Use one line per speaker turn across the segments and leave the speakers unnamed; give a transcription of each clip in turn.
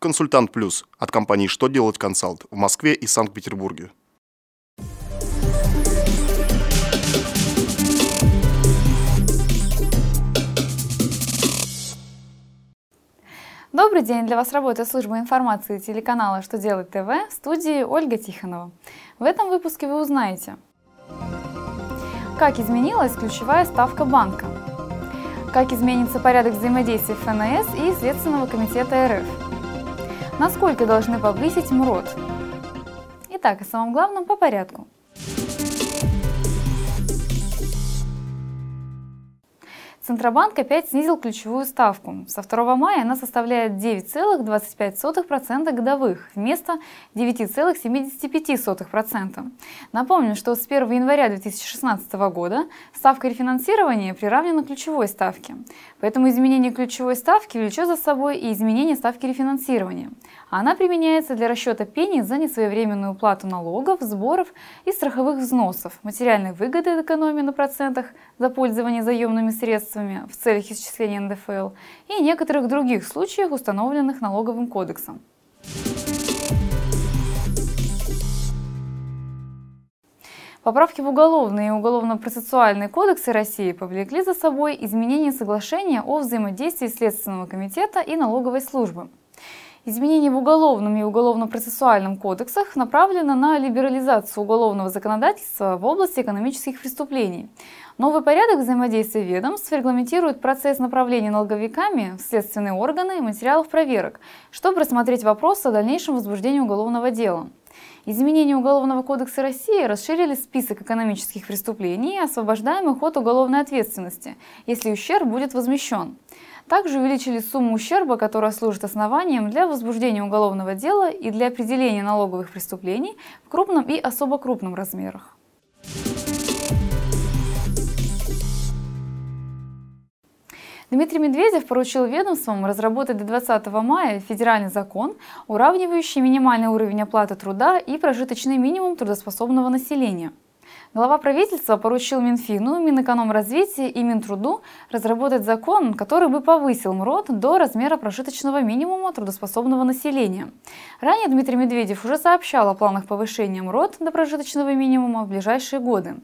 Консультант Плюс от компании «Что делать консалт» в Москве и Санкт-Петербурге.
Добрый день! Для вас работает служба информации телеканала «Что делать ТВ» в студии Ольга Тихонова. В этом выпуске вы узнаете, как изменилась ключевая ставка банка, как изменится порядок взаимодействия ФНС и Следственного комитета РФ, насколько должны повысить МРОД. Итак, о самом главном по порядку – Центробанк опять снизил ключевую ставку. Со 2 мая она составляет 9,25% годовых вместо 9,75%. Напомню, что с 1 января 2016 года ставка рефинансирования приравнена ключевой ставке. Поэтому изменение ключевой ставки влечет за собой и изменение ставки рефинансирования. Она применяется для расчета пени за несвоевременную уплату налогов, сборов и страховых взносов, материальной выгоды от экономии на процентах за пользование заемными средствами в целях исчисления НДФЛ и некоторых других случаях, установленных налоговым кодексом. Поправки в Уголовный и Уголовно-процессуальный кодексы России повлекли за собой изменение соглашения о взаимодействии Следственного комитета и налоговой службы. Изменения в уголовном и уголовно-процессуальном кодексах направлены на либерализацию уголовного законодательства в области экономических преступлений. Новый порядок взаимодействия ведомств регламентирует процесс направления налоговиками в следственные органы и материалов проверок, чтобы рассмотреть вопрос о дальнейшем возбуждении уголовного дела. Изменения Уголовного кодекса России расширили список экономических преступлений, освобождаемых от уголовной ответственности, если ущерб будет возмещен. Также увеличили сумму ущерба, которая служит основанием для возбуждения уголовного дела и для определения налоговых преступлений в крупном и особо крупном размерах. Дмитрий Медведев поручил ведомствам разработать до 20 мая федеральный закон, уравнивающий минимальный уровень оплаты труда и прожиточный минимум трудоспособного населения – Глава правительства поручил Минфину, Минэкономразвития и Минтруду разработать закон, который бы повысил МРОД до размера прожиточного минимума трудоспособного населения. Ранее Дмитрий Медведев уже сообщал о планах повышения МРОД до прожиточного минимума в ближайшие годы.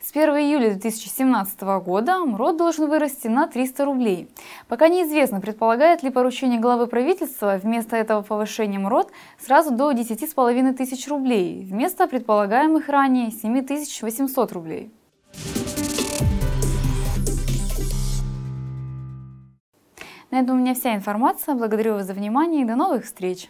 С 1 июля 2017 года МРОД должен вырасти на 300 рублей. Пока неизвестно, предполагает ли поручение главы правительства вместо этого повышения МРОД сразу до 10,5 тысяч рублей, вместо предполагаемых ранее 7 800 800 рублей. На этом у меня вся информация. Благодарю вас за внимание и до новых встреч!